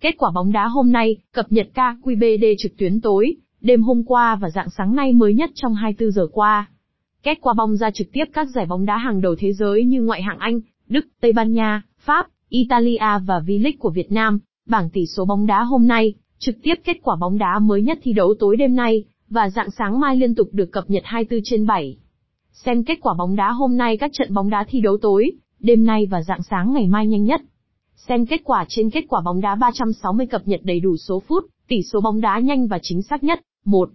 Kết quả bóng đá hôm nay, cập nhật KQBD trực tuyến tối, đêm hôm qua và dạng sáng nay mới nhất trong 24 giờ qua. Kết quả bóng ra trực tiếp các giải bóng đá hàng đầu thế giới như ngoại hạng Anh, Đức, Tây Ban Nha, Pháp, Italia và V-League của Việt Nam. Bảng tỷ số bóng đá hôm nay, trực tiếp kết quả bóng đá mới nhất thi đấu tối đêm nay, và dạng sáng mai liên tục được cập nhật 24 trên 7. Xem kết quả bóng đá hôm nay các trận bóng đá thi đấu tối, đêm nay và dạng sáng ngày mai nhanh nhất. Xem kết quả trên kết quả bóng đá 360 cập nhật đầy đủ số phút, tỷ số bóng đá nhanh và chính xác nhất. 1.